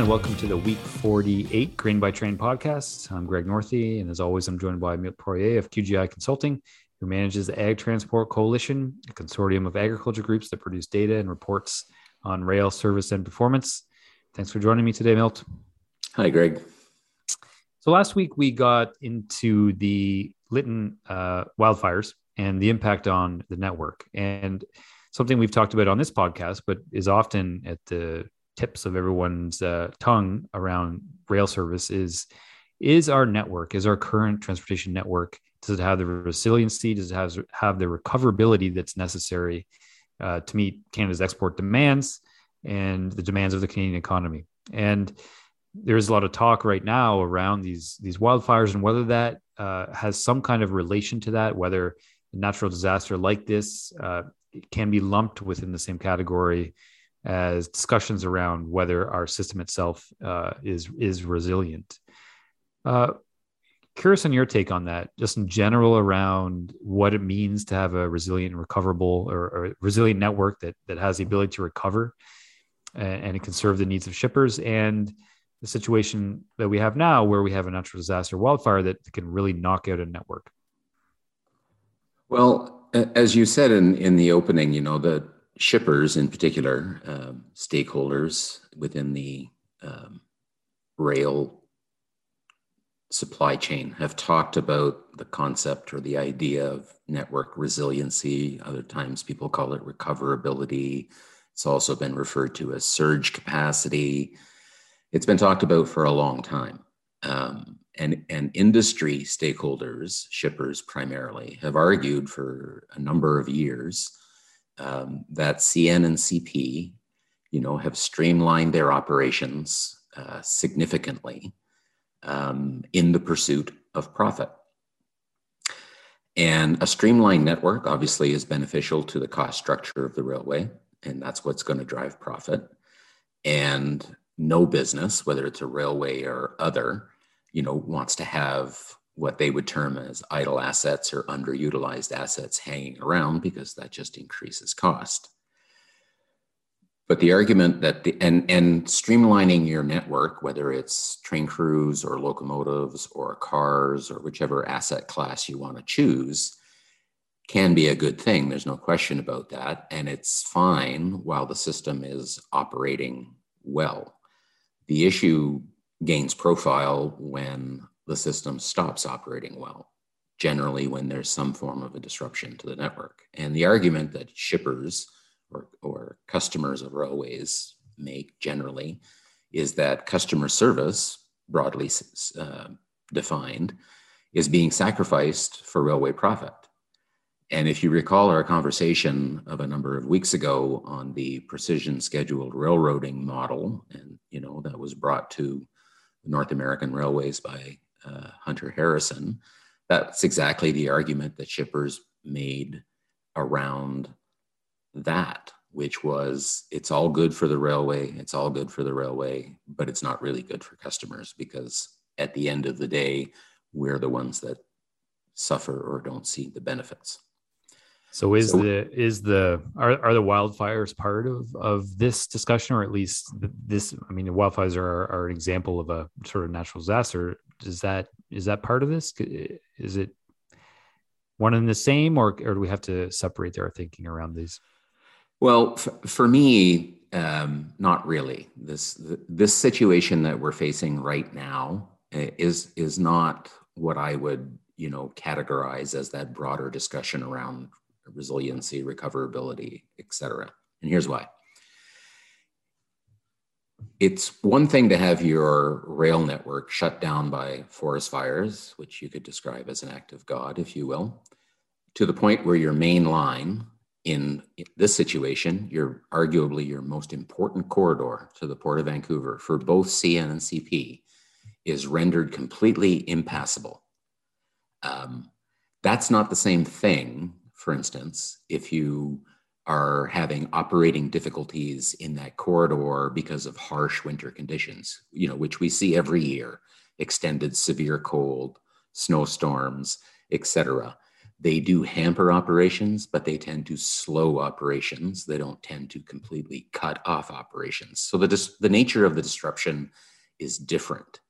and welcome to the week 48 Grain by Train podcast. I'm Greg Northey, and as always, I'm joined by Milt Poirier of QGI Consulting, who manages the Ag Transport Coalition, a consortium of agriculture groups that produce data and reports on rail service and performance. Thanks for joining me today, Milt. Hi, Greg. So last week we got into the Lytton uh, wildfires and the impact on the network, and something we've talked about on this podcast, but is often at the tips of everyone's uh, tongue around rail service is is our network is our current transportation network does it have the resiliency does it have, have the recoverability that's necessary uh, to meet canada's export demands and the demands of the canadian economy? And there's a lot of talk right now around these these wildfires and whether that uh, has some kind of relation to that whether a natural disaster like this uh, can be lumped within the same category as discussions around whether our system itself uh, is is resilient. Uh, curious on your take on that, just in general around what it means to have a resilient, recoverable, or, or resilient network that that has the ability to recover and, and it can serve the needs of shippers, and the situation that we have now, where we have a natural disaster, wildfire that can really knock out a network. Well, as you said in in the opening, you know the shippers in particular, um, stakeholders within the um, rail supply chain have talked about the concept or the idea of network resiliency. Other times people call it recoverability. It's also been referred to as surge capacity. It's been talked about for a long time. Um, and, and industry stakeholders, shippers primarily, have argued for a number of years um, that CN and CP, you know, have streamlined their operations uh, significantly um, in the pursuit of profit. And a streamlined network obviously is beneficial to the cost structure of the railway, and that's what's going to drive profit. And no business, whether it's a railway or other, you know, wants to have what they would term as idle assets or underutilized assets hanging around because that just increases cost. But the argument that the and and streamlining your network, whether it's train crews or locomotives or cars or whichever asset class you want to choose, can be a good thing. There's no question about that. And it's fine while the system is operating well. The issue gains profile when the system stops operating well, generally when there's some form of a disruption to the network. And the argument that shippers or, or customers of railways make generally is that customer service, broadly uh, defined, is being sacrificed for railway profit. And if you recall our conversation of a number of weeks ago on the precision scheduled railroading model, and you know that was brought to North American railways by uh, Hunter Harrison, that's exactly the argument that shippers made around that, which was it's all good for the railway, it's all good for the railway, but it's not really good for customers because at the end of the day, we're the ones that suffer or don't see the benefits. So is so, the is the are, are the wildfires part of of this discussion, or at least this? I mean, the wildfires are, are an example of a sort of natural disaster. Is that is that part of this? Is it one and the same, or or do we have to separate our thinking around these? Well, f- for me, um, not really. This this situation that we're facing right now eh, is is not what I would you know categorize as that broader discussion around resiliency, recoverability, et cetera. And here's why. It's one thing to have your rail network shut down by forest fires, which you could describe as an act of God, if you will, to the point where your main line in this situation, your arguably your most important corridor to the Port of Vancouver for both CN and CP is rendered completely impassable. Um, that's not the same thing for instance, if you are having operating difficulties in that corridor because of harsh winter conditions, you know, which we see every year, extended severe cold, snowstorms, etc. they do hamper operations, but they tend to slow operations. They don't tend to completely cut off operations. So the, dis- the nature of the disruption is different.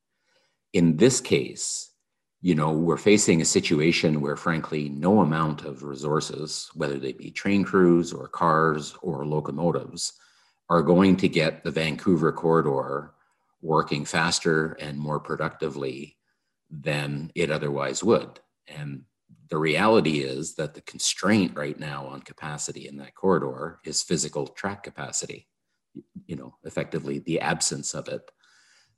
In this case, you know, we're facing a situation where, frankly, no amount of resources, whether they be train crews or cars or locomotives, are going to get the Vancouver corridor working faster and more productively than it otherwise would. And the reality is that the constraint right now on capacity in that corridor is physical track capacity, you know, effectively the absence of it.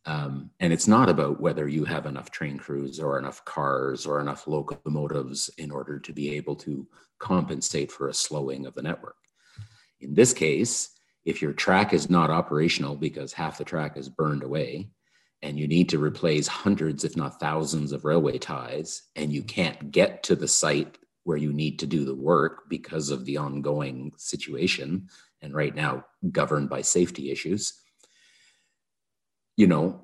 Um, and it's not about whether you have enough train crews or enough cars or enough locomotives in order to be able to compensate for a slowing of the network. In this case, if your track is not operational because half the track is burned away, and you need to replace hundreds, if not thousands, of railway ties, and you can't get to the site where you need to do the work because of the ongoing situation, and right now governed by safety issues, you know,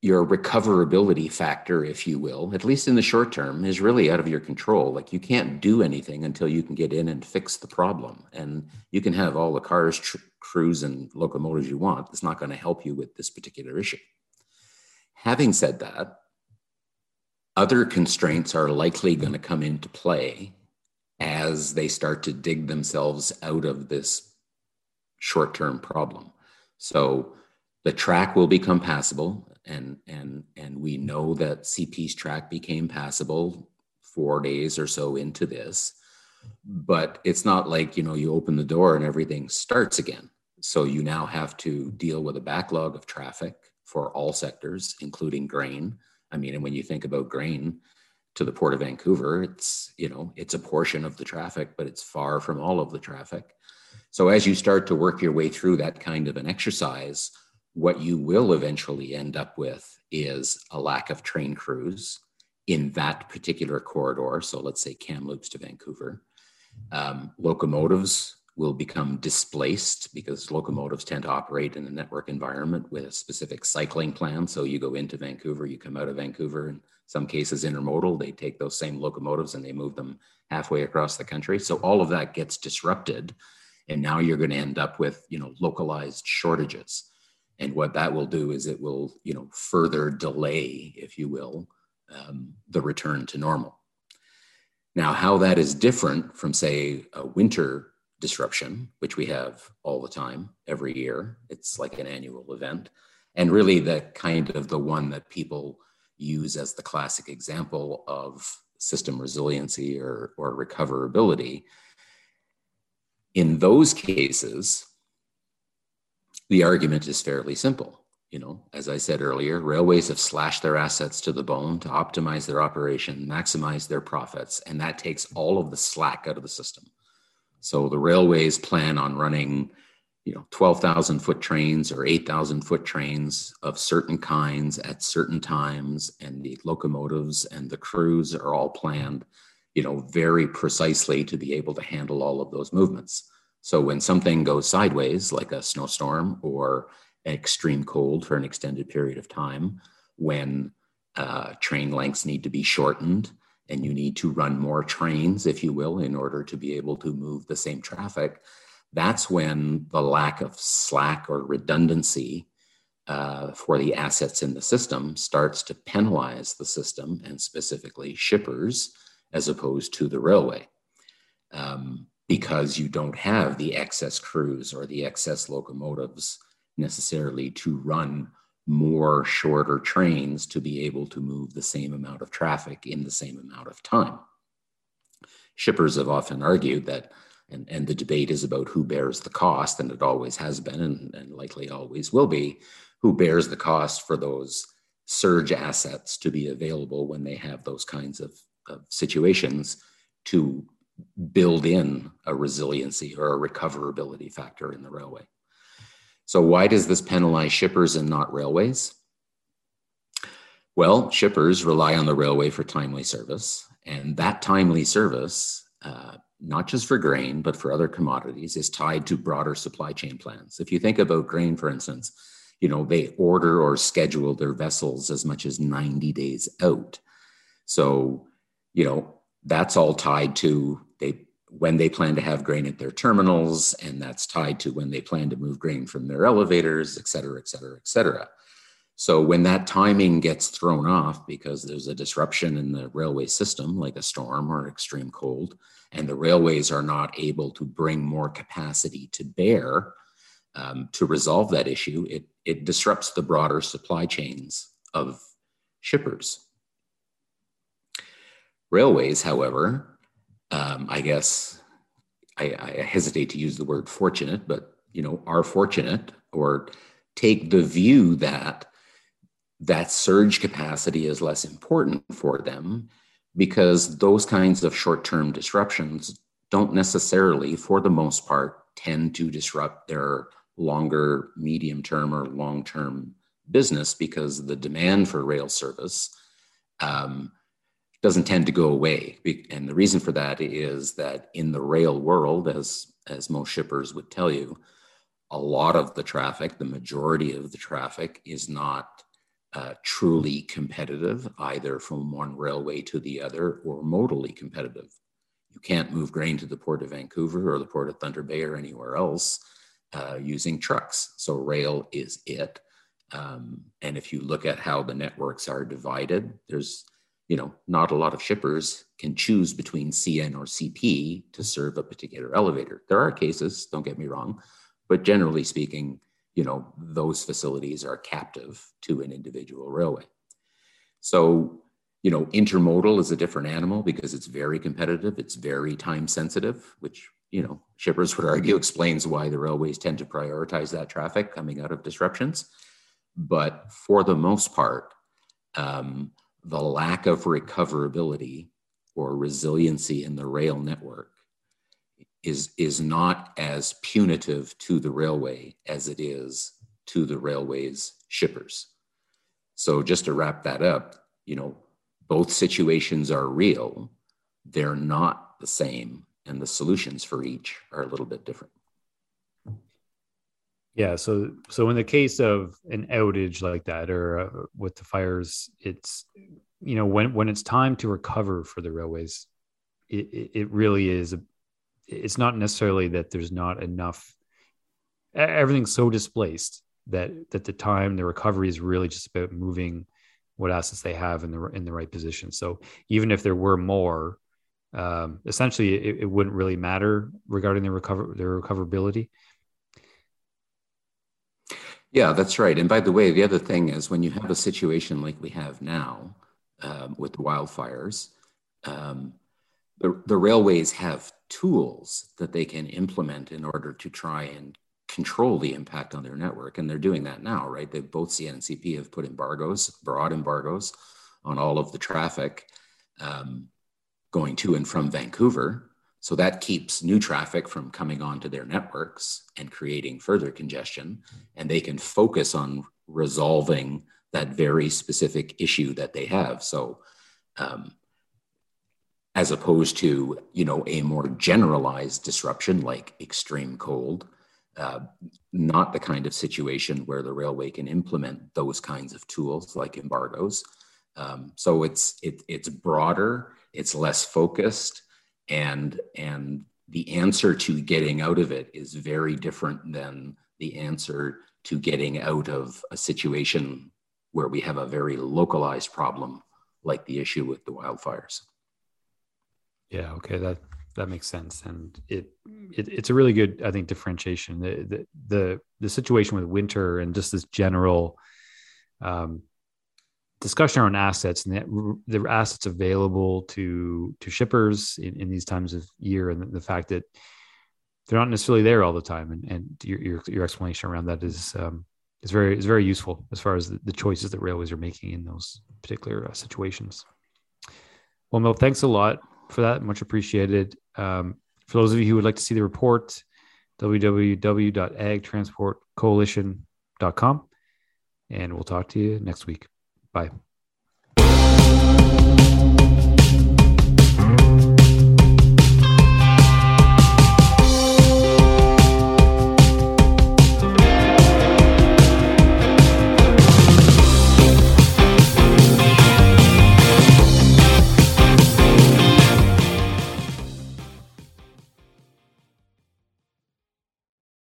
your recoverability factor, if you will, at least in the short term, is really out of your control. Like you can't do anything until you can get in and fix the problem. And you can have all the cars, tr- crews, and locomotives you want. It's not going to help you with this particular issue. Having said that, other constraints are likely going to come into play as they start to dig themselves out of this short term problem. So the track will become passable and and and we know that CP's track became passable four days or so into this, but it's not like you know you open the door and everything starts again. So you now have to deal with a backlog of traffic for all sectors, including grain. I mean, and when you think about grain to the port of Vancouver, it's you know it's a portion of the traffic, but it's far from all of the traffic. So as you start to work your way through that kind of an exercise what you will eventually end up with is a lack of train crews in that particular corridor. So let's say Kamloops to Vancouver. Um, locomotives will become displaced because locomotives tend to operate in a network environment with a specific cycling plan. So you go into Vancouver, you come out of Vancouver. In some cases, intermodal, they take those same locomotives and they move them halfway across the country. So all of that gets disrupted. And now you're going to end up with, you know, localized shortages and what that will do is it will you know further delay if you will um, the return to normal. Now how that is different from say a winter disruption which we have all the time every year it's like an annual event and really the kind of the one that people use as the classic example of system resiliency or, or recoverability in those cases the argument is fairly simple. You know, as I said earlier, railways have slashed their assets to the bone to optimize their operation, maximize their profits, and that takes all of the slack out of the system. So the railways plan on running, you know, 12,000 foot trains or 8,000 foot trains of certain kinds at certain times, and the locomotives and the crews are all planned, you know, very precisely to be able to handle all of those movements. So when something goes sideways, like a snowstorm or extreme cold for an extended period of time, when uh, train lengths need to be shortened and you need to run more trains, if you will, in order to be able to move the same traffic, that's when the lack of slack or redundancy uh, for the assets in the system starts to penalize the system and specifically shippers as opposed to the railway. Um, because you don't have the excess crews or the excess locomotives necessarily to run more shorter trains to be able to move the same amount of traffic in the same amount of time. Shippers have often argued that, and, and the debate is about who bears the cost, and it always has been and, and likely always will be, who bears the cost for those surge assets to be available when they have those kinds of, of situations to build in a resiliency or a recoverability factor in the railway. So, why does this penalize shippers and not railways? Well, shippers rely on the railway for timely service, and that timely service, uh, not just for grain, but for other commodities, is tied to broader supply chain plans. If you think about grain, for instance, you know, they order or schedule their vessels as much as 90 days out. So, you know, that's all tied to when they plan to have grain at their terminals, and that's tied to when they plan to move grain from their elevators, et cetera, et cetera, et cetera. So when that timing gets thrown off because there's a disruption in the railway system, like a storm or extreme cold, and the railways are not able to bring more capacity to bear um, to resolve that issue, it, it disrupts the broader supply chains of shippers. Railways, however, um, I guess I, I hesitate to use the word fortunate, but you know, are fortunate or take the view that that surge capacity is less important for them because those kinds of short-term disruptions don't necessarily for the most part tend to disrupt their longer medium term or long term business because the demand for rail service um, doesn't tend to go away. And the reason for that is that in the rail world, as, as most shippers would tell you, a lot of the traffic, the majority of the traffic, is not uh, truly competitive, either from one railway to the other or modally competitive. You can't move grain to the port of Vancouver or the port of Thunder Bay or anywhere else uh, using trucks. So rail is it. Um, and if you look at how the networks are divided, there's, you know, not a lot of shippers can choose between CN or CP to serve a particular elevator. There are cases, don't get me wrong, but generally speaking, you know, those facilities are captive to an individual railway. So, you know, intermodal is a different animal because it's very competitive, it's very time sensitive, which you know, shippers would argue explains why the railways tend to prioritize that traffic coming out of disruptions. But for the most part, um, the lack of recoverability or resiliency in the rail network is, is not as punitive to the railway as it is to the railway's shippers. So just to wrap that up, you know, both situations are real. They're not the same and the solutions for each are a little bit different. Yeah, so so in the case of an outage like that, or uh, with the fires, it's you know when when it's time to recover for the railways, it it really is. It's not necessarily that there's not enough. Everything's so displaced that that the time the recovery is really just about moving what assets they have in the in the right position. So even if there were more, um, essentially it, it, wouldn't really matter regarding the recover their recoverability. Yeah, that's right. And by the way, the other thing is when you have a situation like we have now um, with the wildfires, um, the, the railways have tools that they can implement in order to try and control the impact on their network. And they're doing that now, right? They've both CN and CP have put embargoes, broad embargoes on all of the traffic. Um, going to and from Vancouver. So that keeps new traffic from coming onto their networks and creating further congestion. And they can focus on resolving that very specific issue that they have. So, um, as opposed to you know a more generalized disruption like extreme cold, uh, not the kind of situation where the railway can implement those kinds of tools like embargoes. Um, so it's it, it's broader it's less focused and and the answer to getting out of it is very different than the answer to getting out of a situation where we have a very localized problem like the issue with the wildfires. Yeah okay that that makes sense. And it, it it's a really good i think differentiation. The, the the the situation with winter and just this general um discussion around assets and the, the assets available to to shippers in, in, these times of year and the fact that they're not necessarily there all the time. And, and your, your, your explanation around that is um, is very is very useful as far as the, the choices that railways are making in those particular uh, situations. Well Mel thanks a lot for that. Much appreciated. Um, for those of you who would like to see the report www.agtransportcoalition.com and we'll talk to you next week Bye.